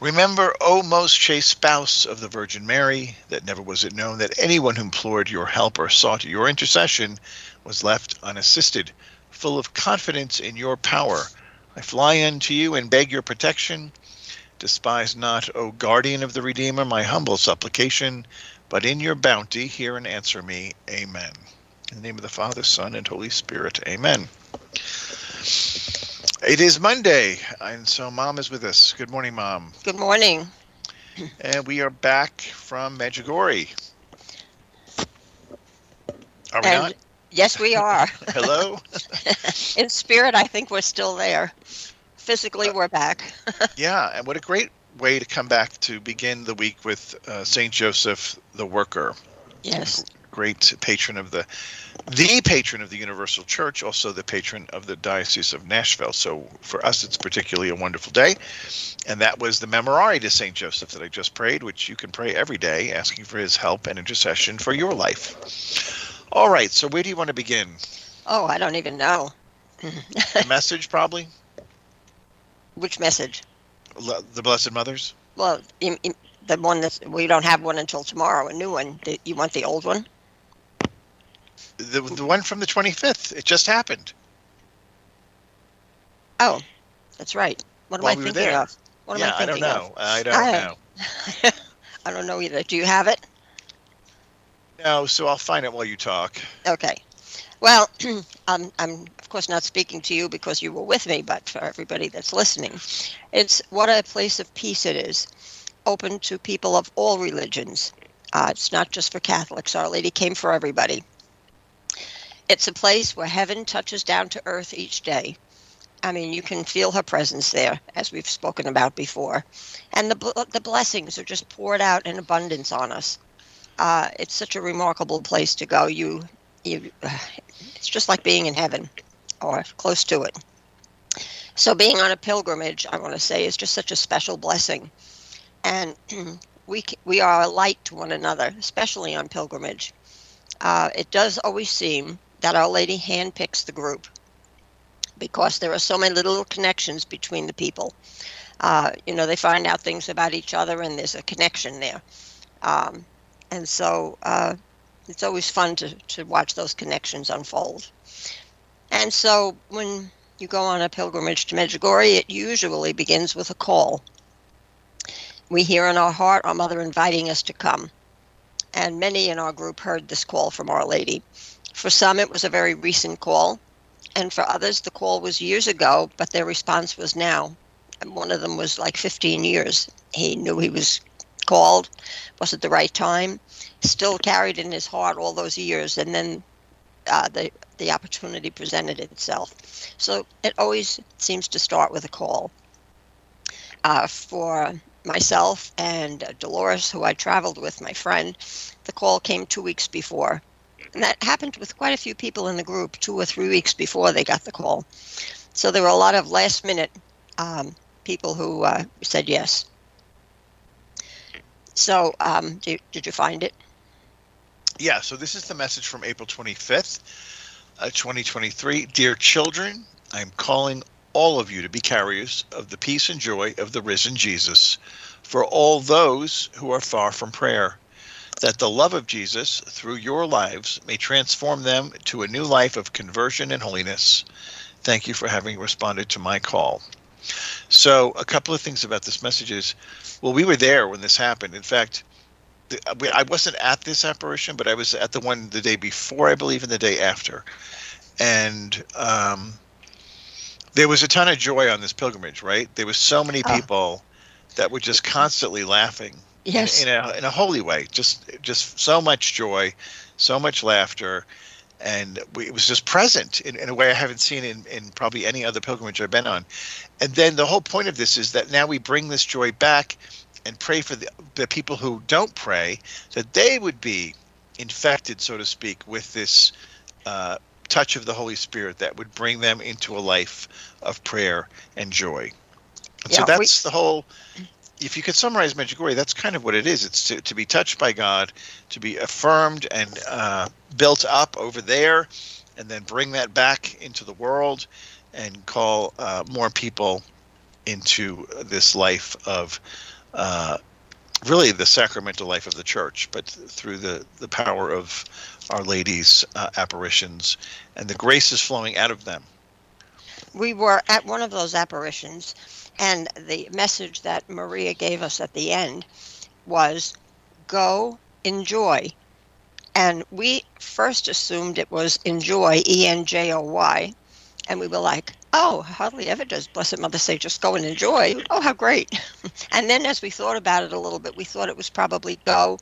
Remember, O most chaste spouse of the Virgin Mary, that never was it known that anyone who implored your help or sought your intercession was left unassisted. Full of confidence in your power, I fly unto you and beg your protection. Despise not, O guardian of the Redeemer, my humble supplication, but in your bounty hear and answer me. Amen. In the name of the Father, Son, and Holy Spirit. Amen. It is Monday, and so Mom is with us. Good morning, Mom. Good morning. And we are back from Medjugorje. Are we And- not? Yes, we are. Hello? In spirit, I think we're still there. Physically, we're back. yeah, and what a great way to come back to begin the week with uh, St. Joseph the Worker. Yes. great patron of the the patron of the universal church also the patron of the diocese of nashville so for us it's particularly a wonderful day and that was the memorare to saint joseph that i just prayed which you can pray every day asking for his help and intercession for your life all right so where do you want to begin Oh, I don't even know. the message probably Which message? Le- the blessed mothers Well, im- im- the one that we don't have one until tomorrow, a new one. You want the old one? The, the one from the 25th it just happened Oh, that's right. What am While I we were thinking there. of? What am yeah I i thinking don't know i don't I- know? I don't know either. Do you have it? no so i'll find it while you talk Okay. Well, I'm, I'm of course not speaking to you because you were with me, but for everybody that's listening, it's what a place of peace it is, open to people of all religions. Uh, it's not just for Catholics. Our Lady came for everybody. It's a place where heaven touches down to earth each day. I mean, you can feel her presence there, as we've spoken about before, and the the blessings are just poured out in abundance on us. Uh, it's such a remarkable place to go. You you it's just like being in heaven or close to it so being on a pilgrimage i want to say is just such a special blessing and we we are a light to one another especially on pilgrimage uh, it does always seem that our lady handpicks the group because there are so many little connections between the people uh, you know they find out things about each other and there's a connection there um, and so uh, it's always fun to, to watch those connections unfold. And so when you go on a pilgrimage to Medjugorje, it usually begins with a call. We hear in our heart our mother inviting us to come. And many in our group heard this call from Our Lady. For some, it was a very recent call. And for others, the call was years ago, but their response was now. And one of them was like 15 years. He knew he was called, was at the right time, still carried in his heart all those years, and then uh, the the opportunity presented itself. So it always seems to start with a call. Uh, for myself and Dolores, who I traveled with, my friend, the call came two weeks before. And that happened with quite a few people in the group, two or three weeks before they got the call. So there were a lot of last minute um, people who uh, said yes. So, um, did, did you find it? Yeah, so this is the message from April 25th, uh, 2023. Dear children, I am calling all of you to be carriers of the peace and joy of the risen Jesus for all those who are far from prayer, that the love of Jesus through your lives may transform them to a new life of conversion and holiness. Thank you for having responded to my call. So, a couple of things about this message is well, we were there when this happened. In fact, the- I wasn't at this apparition, but I was at the one the day before, I believe, and the day after. And um, there was a ton of joy on this pilgrimage, right? There was so many Oh. people that were just constantly laughing in- Yes. in, a in a holy way. Just just so much joy, so much laughter, and we, it was just present in, in a way I haven't seen in, in probably any other pilgrimage I've been on. And then the whole point of this is that now we bring this joy back and pray for the, the people who don't pray that they would be infected, so to speak, with this uh, touch of the Holy Spirit that would bring them into a life of prayer and joy. And Yeah, so we- that's the whole. If you could summarize Medjugorje, that's kind of what it is. It's to, to be touched by God, to be affirmed and uh, built up over there, and then bring that back into the world and call uh, more people into this life of uh, really the sacramental life of the church, but through the, the power of Our Lady's uh, apparitions and the graces flowing out of them. we were at one of those apparitions, and the message that Maria gave us at the end was go enjoy. And we first assumed it was enjoy, E N J O Y. And we were like, oh, hardly ever does Blessed Mother say just go and enjoy. Oh, how great. and then as we thought about it a little bit, we thought it was probably go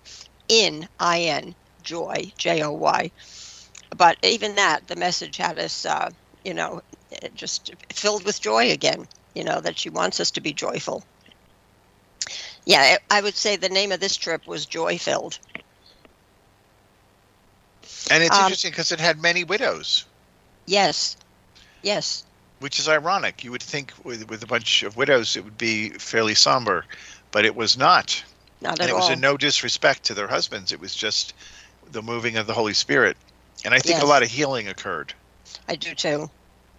in, I N, joy, J O Y. But even that, the message had us, uh, you know, just filled with joy again, you know, that she wants us to be joyful. Yeah, I would say the name of this trip was Joy Filled. And it's Um, interesting because it had many widows, Yes, yes, which is ironic. You would think with, with a bunch of widows it would be fairly somber, but it was not. not and at it all. was in no disrespect to their husbands. It was just the moving of the Holy Spirit. And I think Yes. a lot of healing occurred. I do too.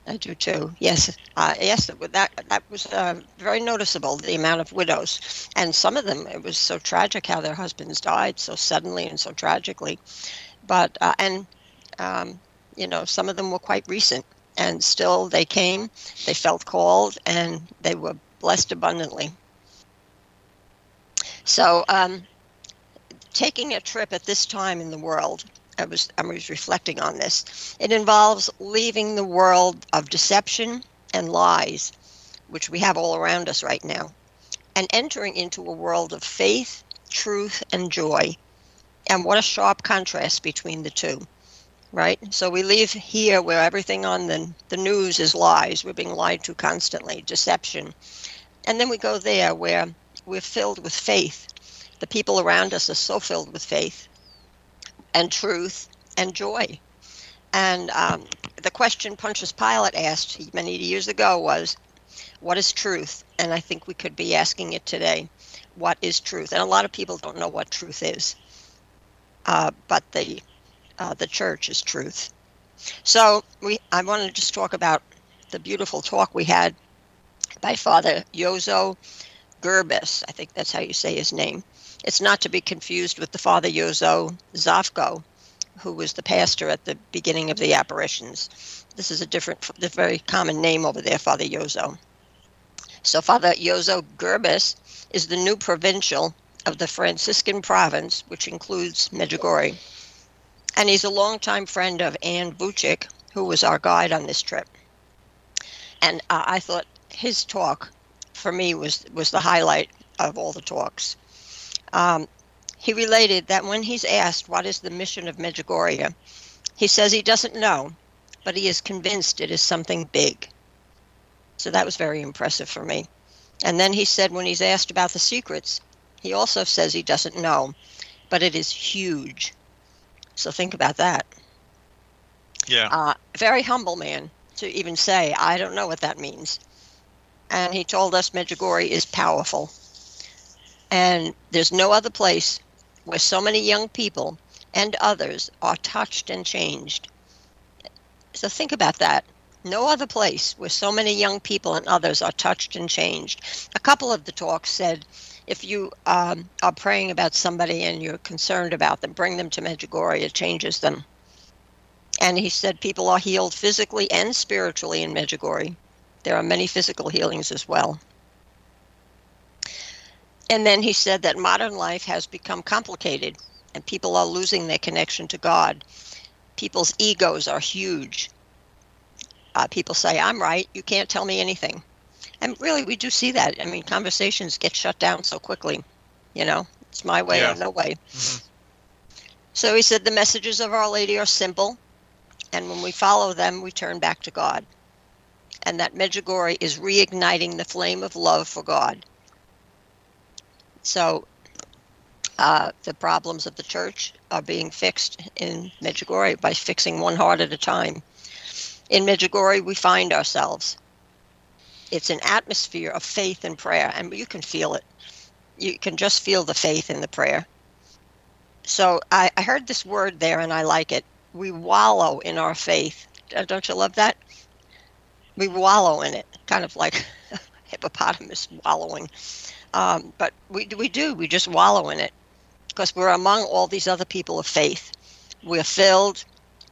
I do too. Yes, uh, yes. That that was uh, very noticeable. The amount of widows, and some of them, it was so tragic how their husbands died so suddenly and so tragically. But uh, and um, you know, some of them were quite recent, and still they came. They felt called, and they were blessed abundantly. So, um, taking a trip at this time in the world, I was I was reflecting on this. It involves leaving the world of deception and lies, which we have all around us right now, and entering into a world of faith, truth, and joy. And what a sharp contrast between the two, right? So we leave here where everything on the, the news is lies. We're being lied to constantly, deception. And then we go there where we're filled with faith. The people around us are so filled with faith and truth and joy. And um, the question Pontius Pilate asked many years ago was, What is truth? And I think we could be asking it today. What is truth? And a lot of people don't know what truth is. Uh, but the uh, the church is truth. So we I want to just talk about the beautiful talk we had by Father Yozo Gerbis. I think that's how you say his name. It's not to be confused with the Father Jozo Zovko, who was the pastor at the beginning of the apparitions. This is a different, a very common name over there, Father Yozo. So Father Yozo Gerbis is the new provincial of the Franciscan province, which includes Medjugorje. And he's a longtime friend of Anne Vucic, who was our guide on this trip. And uh, I thought his talk, for me, was was the highlight of all the talks. Um, he related that when he's asked what is the mission of Medjugorje, he says he doesn't know, but he is convinced it is something big. So that was very impressive for me. And then he said when he's asked about the secrets, he also says he doesn't know, but it is huge. So think about that. Yeah. Uh, very humble man to even say, I don't know what that means. And he told us Medjugorje is powerful. And there's no other place where so many young people and others are touched and changed. So think about that. No other place where so many young people and others are touched and changed. A couple of the talks said if you um, are praying about somebody and you're concerned about them, bring them to Medjugorje, it changes them. And he said people are healed physically and spiritually in Medjugorje. There are many physical healings as well. And then he said that modern life has become complicated and people are losing their connection to God. People's egos are huge. Uh, people say, I'm right, you can't tell me anything. And really, we do see that. I mean, conversations get shut down so quickly. You know, it's my way Yeah. or no way. Mhm. So he said the messages of Our Lady are simple, and when we follow them, we turn back to God. And that Medjugorje is reigniting the flame of love for God. So Uh, the problems of the church are being fixed in Medjugorje by fixing one heart at a time. In Medjugorje, we find ourselves. It's an atmosphere of faith and prayer, and you can feel it. You can just feel the faith in the prayer. So I, I heard this word there, and I like it. We wallow in our faith. Don't you love that? We wallow in it, kind of like hippopotamus wallowing. Um, but we, we do, we just wallow in it because we're among all these other people of faith. We're filled,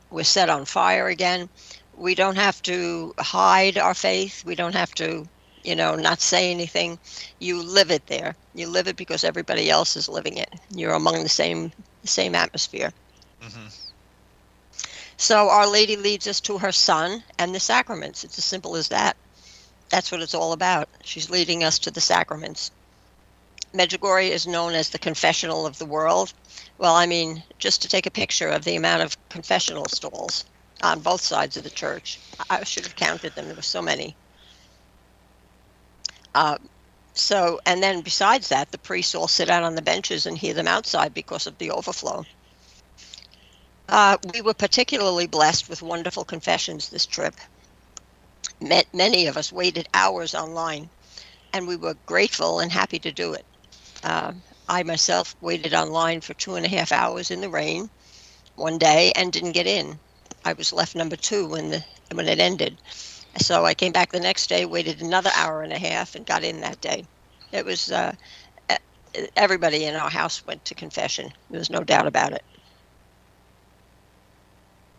we're set on fire again. We don't have to hide our faith. We don't have to, you know, not say anything. You live it there. You live it because everybody else is living it. You're among the same same atmosphere. Mm-hmm. So Our Lady leads us to her Son and the sacraments. It's as simple as that. That's what it's all about. She's leading us to the sacraments. Medjugorje is known as the confessional of the world. Well, I mean, just to take a picture of the amount of confessional stalls on both sides of the church. I should have counted them. There were so many. Uh, so, and then besides that, the priests all sit out on the benches and hear them outside because of the overflow. Uh, we were particularly blessed with wonderful confessions this trip. Many of us waited hours online, and we were grateful and happy to do it. Uh, I myself waited online for two and a half hours in the rain one day and didn't get in. I was left number two when the when it ended. So I came back the next day, waited another hour and a half, and got in that day. It was uh, everybody in our house went to confession. There was no doubt about it.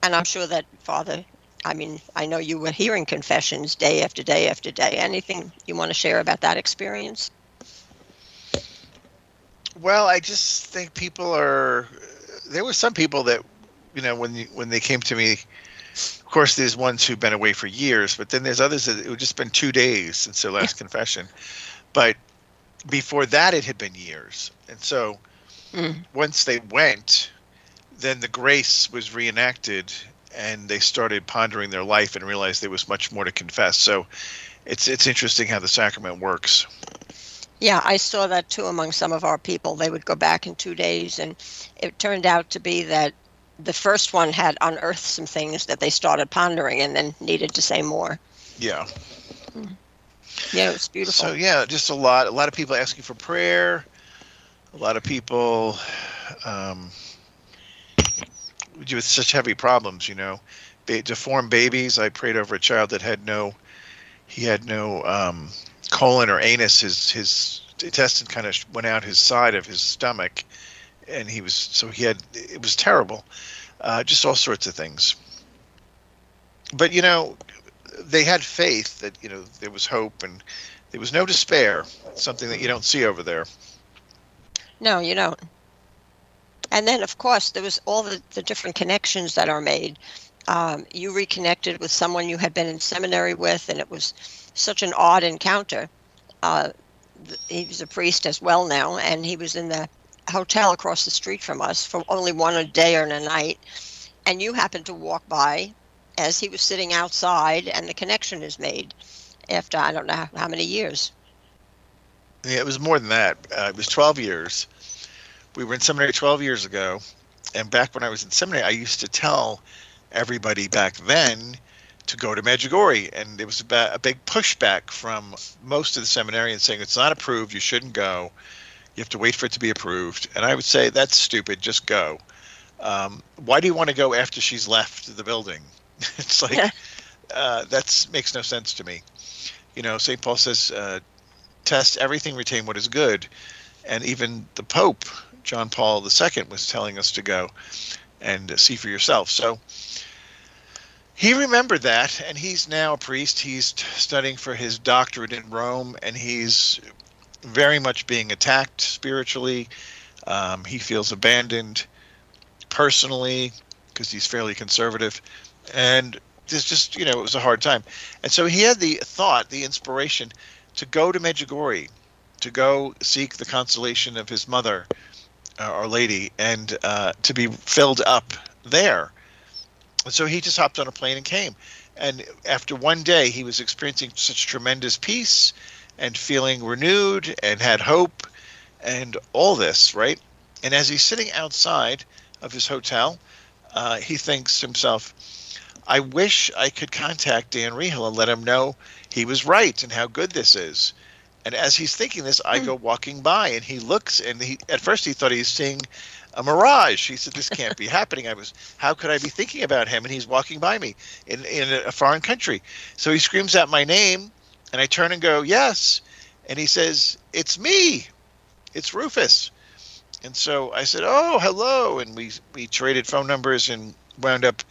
And I'm sure that Father, I mean, I know you were hearing confessions day after day after day. Anything you want to share about that experience? Well, I just think people are. There were some people that, you know, when you, when they came to me of course, there's ones who've been away for years, but then there's others that it would just been two days since their last confession. But before that, it had been years. And so mm. once they went, then the grace was reenacted and they started pondering their life and realized there was much more to confess. So it's it's interesting how the sacrament works. Yeah, I saw that too among some of our people. They would go back in two days, and it turned out to be that the first one had unearthed some things that they started pondering and then needed to say more. Yeah. Yeah, it's beautiful. So yeah, just a lot. A lot of people asking for prayer. A lot of people um, with such heavy problems. You know, deformed babies. I prayed over a child that had no. He had no um, colon or anus. His his intestine kind of went out his side of his stomach and he was so he had it was terrible, uh, just all sorts of things. But you know, they had faith that you know there was hope and there was no despair. Something that you don't see over there. No, you don't. And then, of course, there was all the, the different connections that are made. Um, you reconnected with someone you had been in seminary with, and it was such an odd encounter. Uh, he was a priest as well now, and he was in the hotel across the street from us for only one a day or a night, and you happened to walk by as he was sitting outside, and the connection is made after I don't know how many years. Yeah, it was more than that. Uh, it was 12 years. We were in seminary 12 years ago, and back when I was in seminary, I used to tell everybody back then to go to Medjugorje, and there was a, a big pushback from most of the seminarians saying it's not approved, you shouldn't go. You have to wait for it to be approved. And I would say that's stupid. Just go. Um, why do you want to go after she's left the building? it's like yeah. uh, that makes no sense to me. You know, St. Paul says, uh, "Test everything, retain what is good," and even the Pope, John Paul II, was telling us to go and see for yourself. So he remembered that, and he's now a priest. He's studying for his doctorate in Rome, and he's very much being attacked spiritually. Um, he feels abandoned personally because he's fairly conservative. And it's just, you know, it was a hard time. And so he had the thought, the inspiration to go to Medjugorje, to go seek the consolation of his mother, uh, Our Lady, and uh, to be filled up there. And so he just hopped on a plane and came. And after one day, he was experiencing such tremendous peace and feeling renewed and had hope and all this, right? And as he's sitting outside of his hotel, uh, he thinks to himself, I wish I could contact Dan Reehil and let him know he was right and how good this is. And as he's thinking this, I go walking by and he looks and he at first he thought he's seeing a mirage. He said, This can't be happening. I was how could I be thinking about him? And he's walking by me in, in a foreign country. So he screams out my name and I turn and go, Yes. And he says, It's me. It's Rufus. And so I said, "Oh, hello," and we we traded phone numbers and wound up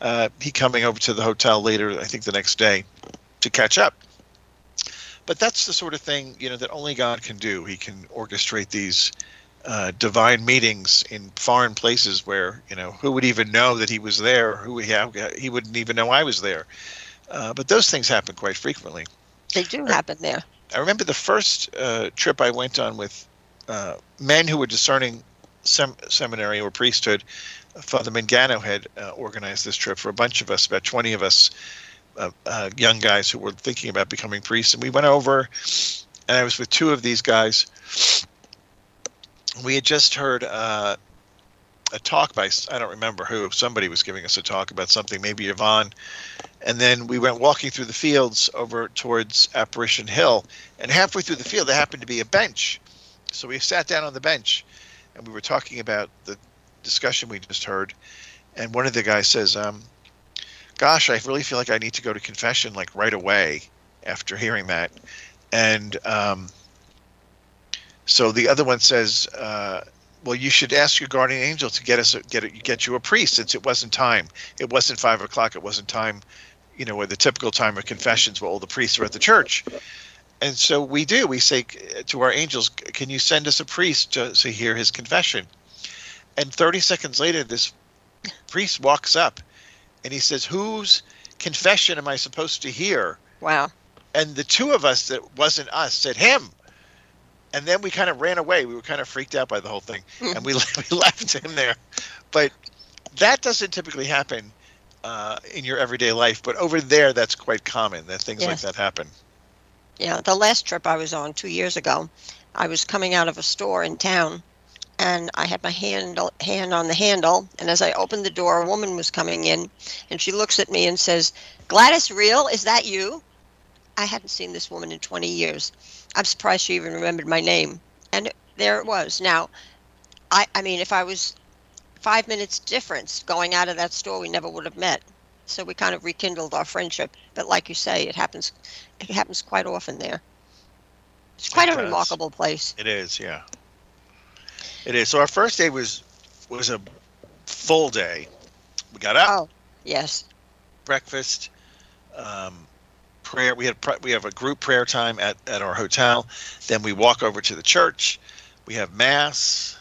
uh, he coming over to the hotel later. I think the next day to catch up. But that's the sort of thing you know that only God can do. He can orchestrate these uh, divine meetings in foreign places where you know who would even know that he was there? Who he he wouldn't even know I was there. Uh, but those things happen quite frequently. They do happen there. I remember the first uh, trip I went on with uh, men who were discerning sem- seminary or priesthood. Father Mangano had uh, organized this trip for a bunch of us, about 20 of us, young guys who were thinking about becoming priests. And we went over, and I was with two of these guys. We had just heard uh, a talk by, I don't remember who, somebody was giving us a talk about something, maybe Ivan. And then we went walking through the fields over towards Apparition Hill. And halfway through the field, there happened to be a bench so we sat down on the bench and we were talking about the discussion we just heard. And one of the guys says, um, Gosh, I really feel like I need to go to confession like right away after hearing that. And um, so the other one says, uh, well, you should ask your guardian angel to get us a, get a, get you a priest since it wasn't time. It wasn't five o'clock. It wasn't time, you know, where the typical time of confessions where all the priests are at the church and so we do. We say to our angels, "Can you send us a priest to, to hear his confession?" And 30 seconds later, this priest walks up, and he says, "Whose confession am I supposed to hear?" Wow. And the two of us that wasn't us said him. And then we kind of ran away. We were kind of freaked out by the whole thing, mm. and we we left him there. But that doesn't typically happen uh, in your everyday life. But over there, that's quite common that things yes. like that happen. Yeah, the last trip I was on two years ago, I was coming out of a store in town and I had my hand hand on the handle. And as I opened the door, a woman was coming in, and she looks at me and says, "Gladys Reehil, is that you?" I hadn't seen this woman in 20 years. I'm surprised she even remembered my name, and there it was. Now, I I mean, if I was five minutes difference going out of that store, we never would have met so we kind of rekindled our friendship. But like you say, it happens it happens quite often there. It's quite it a does. remarkable place. It is, yeah. It is. So our first day was was a full day. We got up. Oh, yes. Breakfast, um, prayer. We had we have a group prayer time at at our hotel. Then we walk over to the church. We have mass,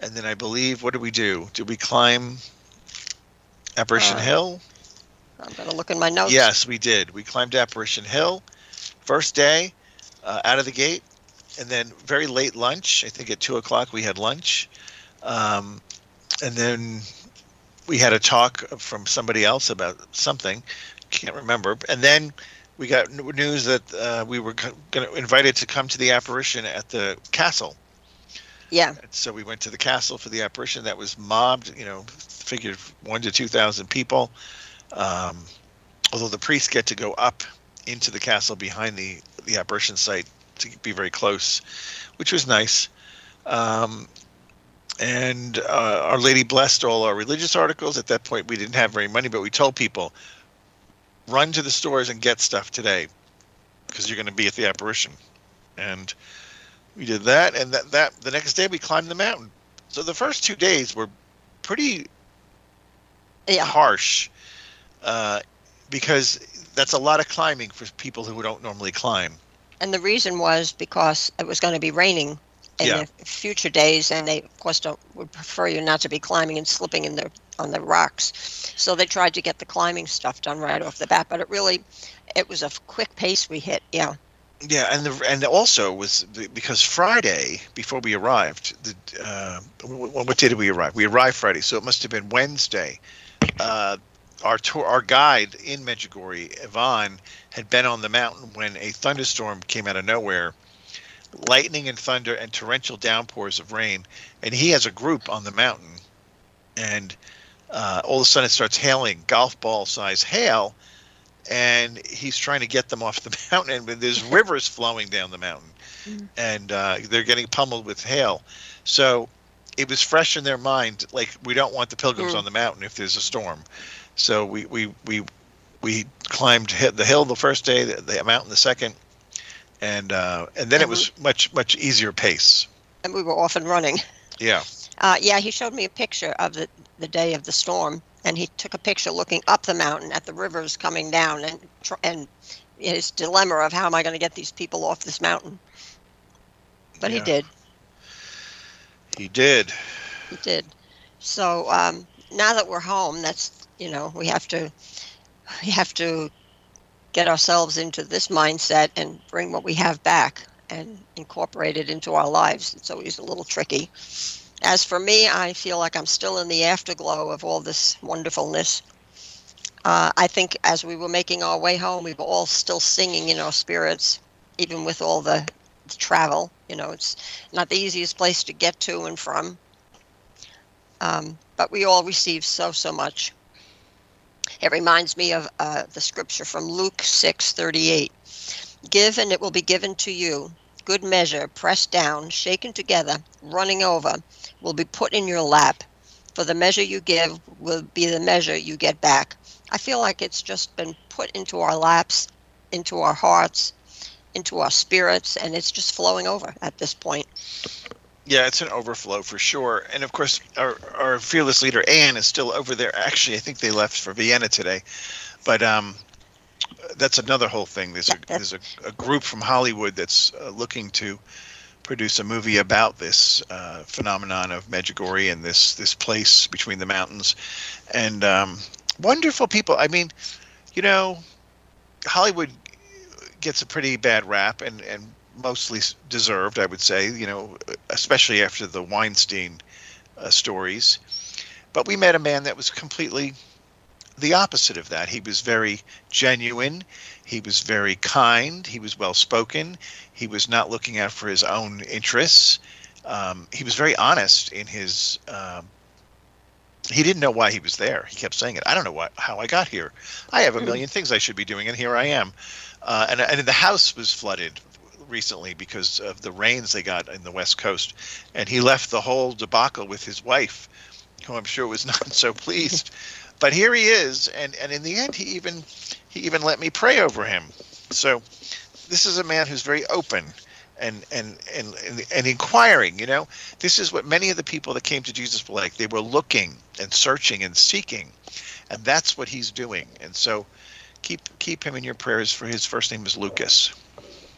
and then I believe what did we do? Did we climb Apparition uh, Hill? I'm going to look in my notes. Yes, we did. We climbed Apparition Hill, first day, uh, out of the gate, and then very late lunch. I think at two o'clock we had lunch, um, and then we had a talk from somebody else about something. Can't remember. And then we got news that uh, we were going to invited to come to the apparition at the castle. Yeah. And so we went to the castle for the apparition. That was mobbed. You know, figured one to two thousand people. Um, although the priests get to go up into the castle behind the the apparition site to be very close, which was nice. Um, and uh, Our Lady blessed all our religious articles. At that point, we didn't have very money, but we told people, run to the stores and get stuff today, because you're going to be at the apparition. And we did that, and that that the next day we climbed the mountain. So the first two days were pretty yeah. harsh uh, because that's a lot of climbing for people who don't normally climb. And the reason was because it was going to be raining in yeah. the future days, and they of course don't would prefer you not to be climbing and slipping in the on the rocks. So they tried to get the climbing stuff done right off the bat, but it really it was a quick pace we hit. Yeah. Yeah, and the and also was because Friday before we arrived, the uh, what day did we arrive? We arrived Friday, so it must have been Wednesday. Uh, our tour, our guide in Medjugorje, Ivan, had been on the mountain when a thunderstorm came out of nowhere. lightning and thunder and torrential downpours of rain. And he has a group on the mountain, and uh, all of a sudden it starts hailing golf ball size hail, and he's trying to get them off the mountain. And there's rivers flowing down the mountain, mm. and uh, they're getting pummeled with hail. So it was fresh in their mind, like we don't want the pilgrims mm. on the mountain if there's a storm. So we we we we climbed the hill the first day, the, the mountain the second, and uh, and then and it was we, much much easier pace. And we were off and running. Yeah. Uh, yeah, he showed me a picture of the the day of the storm, and he took a picture looking up the mountain at the rivers coming down, and and his dilemma of how am I going to get these people off this mountain. But yeah. he did. He did. He did. So um, now that we're home, that's you know we have to we have to get ourselves into this mindset and bring what we have back and incorporate it into our lives. It's always a little tricky. As for me, I feel like I'm still in the afterglow of all this wonderfulness. Uh, I think as we were making our way home, we were all still singing in our spirits, even with all the, the travel. You know, it's not the easiest place to get to and from. Um, but we all received so, so much. It reminds me of uh, the scripture from Luke 6:38. Give and it will be given to you. Good measure, pressed down, shaken together, running over, will be put in your lap. For the measure you give will be the measure you get back. I feel like it's just been put into our laps, into our hearts, into our spirits, and it's just flowing over at this point. Yeah, it's an overflow for sure. And of course, our, our fearless leader, Anne, is still over there. Actually, I think they left for Vienna today. But um, that's another whole thing. There's, a, there's a, a group from Hollywood that's uh, looking to produce a movie about this uh, phenomenon of Medjugorje and this, this place between the mountains. And um, wonderful people. I mean, you know, Hollywood gets a pretty bad rap, and, and mostly deserved, I would say, you know, especially after the Weinstein uh, stories. But we met a man that was completely the opposite of that. He was very genuine. He was very kind. He was well spoken. He was not looking out for his own interests. Um, he was very honest in his. Um, he didn't know why he was there. He kept saying it. I don't know what, how I got here. I have a hmm. million things I should be doing, and here I am. Uh, and, and the house was flooded recently because of the rains they got in the West Coast, and he left the whole debacle with his wife, who I'm sure was not so pleased. but here he is, and and in the end, he even he even let me pray over him. So this is a man who's very open and and and and, and inquiring. You know, this is what many of the people that came to Jesus were like. They were looking and searching and seeking, and that's what he's doing. And so keep keep him in your prayers for his first name is Lucas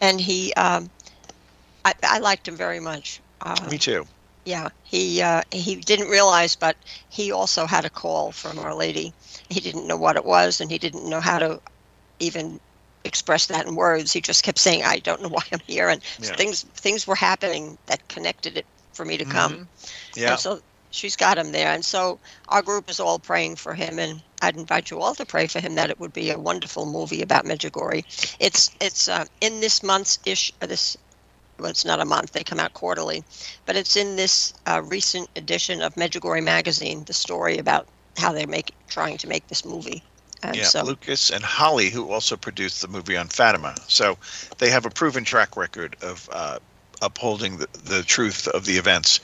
and he, um, I, I liked him very much. Uh, Me too. Yeah, he uh, he didn't realize, but he also had a call from Our Lady. He didn't know what it was, and he didn't know how to even express that in words. He just kept saying, "I don't know why I'm here," and yeah. things things were happening that connected it for me to come. Mm-hmm. Yeah. And so she's got him there, and so our group is all praying for him, and I'd invite you all to pray for him that it would be a wonderful movie about Medjugorje. It's it's uh, in this month's ish. Uh, this well, it's not a month; they come out quarterly, but it's in this uh, recent edition of Medjugorje magazine. The story about how they're make trying to make this movie. And yeah, so, Lucas and Holly, who also produced the movie on Fatima, so they have a proven track record of uh, upholding the, the truth of the events.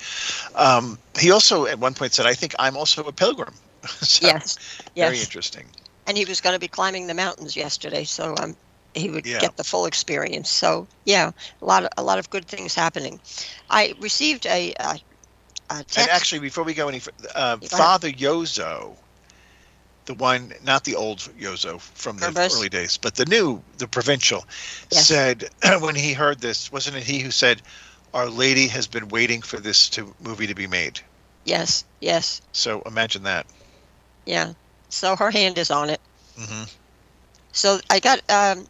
Um, he also at one point said, "I think I'm also a pilgrim." so, yes, yes. Very interesting. And he was going to be climbing the mountains yesterday, so um, he would yeah. get the full experience. So yeah, a lot of a lot of good things happening. I received a. a, a text. And actually, before we go any, uh, Father Yozo the one, not the old Yozo from the early days, but the new, the provincial, yes. said when he heard this, wasn't it he who said, "Our Lady has been waiting for this to, movie to be made." Yes, yes. So imagine that. Yeah. So her hand is on it. Mm-hmm. So I got um,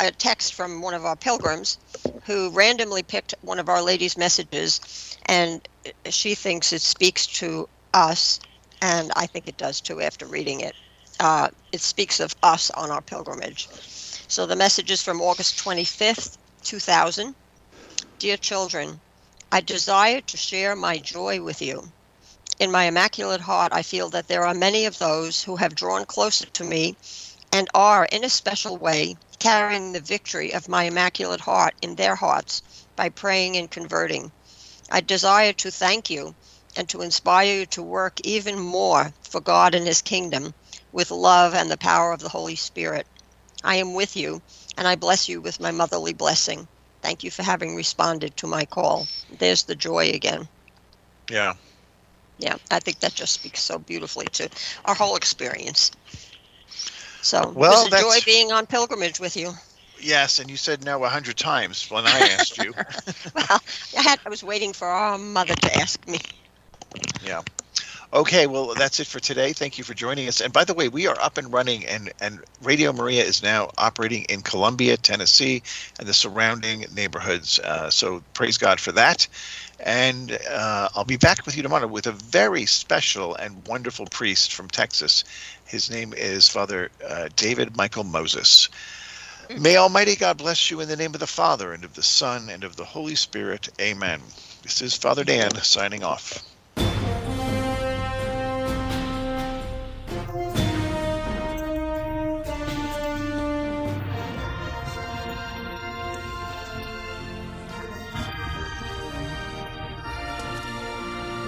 a text from one of our pilgrims who randomly picked one of Our Lady's messages, and she thinks it speaks to us and I think it does too after reading it. Uh, it speaks of us on our pilgrimage. So the message is from August 25th, 2000. Dear children, I desire to share my joy with you. In my immaculate heart, I feel that there are many of those who have drawn closer to me and are, in a special way, carrying the victory of my immaculate heart in their hearts by praying and converting. I desire to thank you and to inspire you to work even more for God and His kingdom with love and the power of the Holy Spirit. I am with you, and I bless you with my motherly blessing. Thank you for having responded to my call. There's the joy again. Yeah. Yeah, I think that just speaks so beautifully to our whole experience. So, Well, it was a joy being on pilgrimage with you. Yes, and you said no a hundred times when I asked you. Well, I had I was waiting for our mother to ask me. Okay, well, that's it for today. Thank you for joining us. And by the way, we are up and running, and, and Radio Maria is now operating in Columbia, Tennessee, and the surrounding neighborhoods. Uh, so praise God for that. And uh, I'll be back with you tomorrow with a very special and wonderful priest from Texas. His name is Father uh, David Michael Moses. May Almighty God bless you in the name of the Father, and of the Son, and of the Holy Spirit. Amen. This is Father Dan signing off.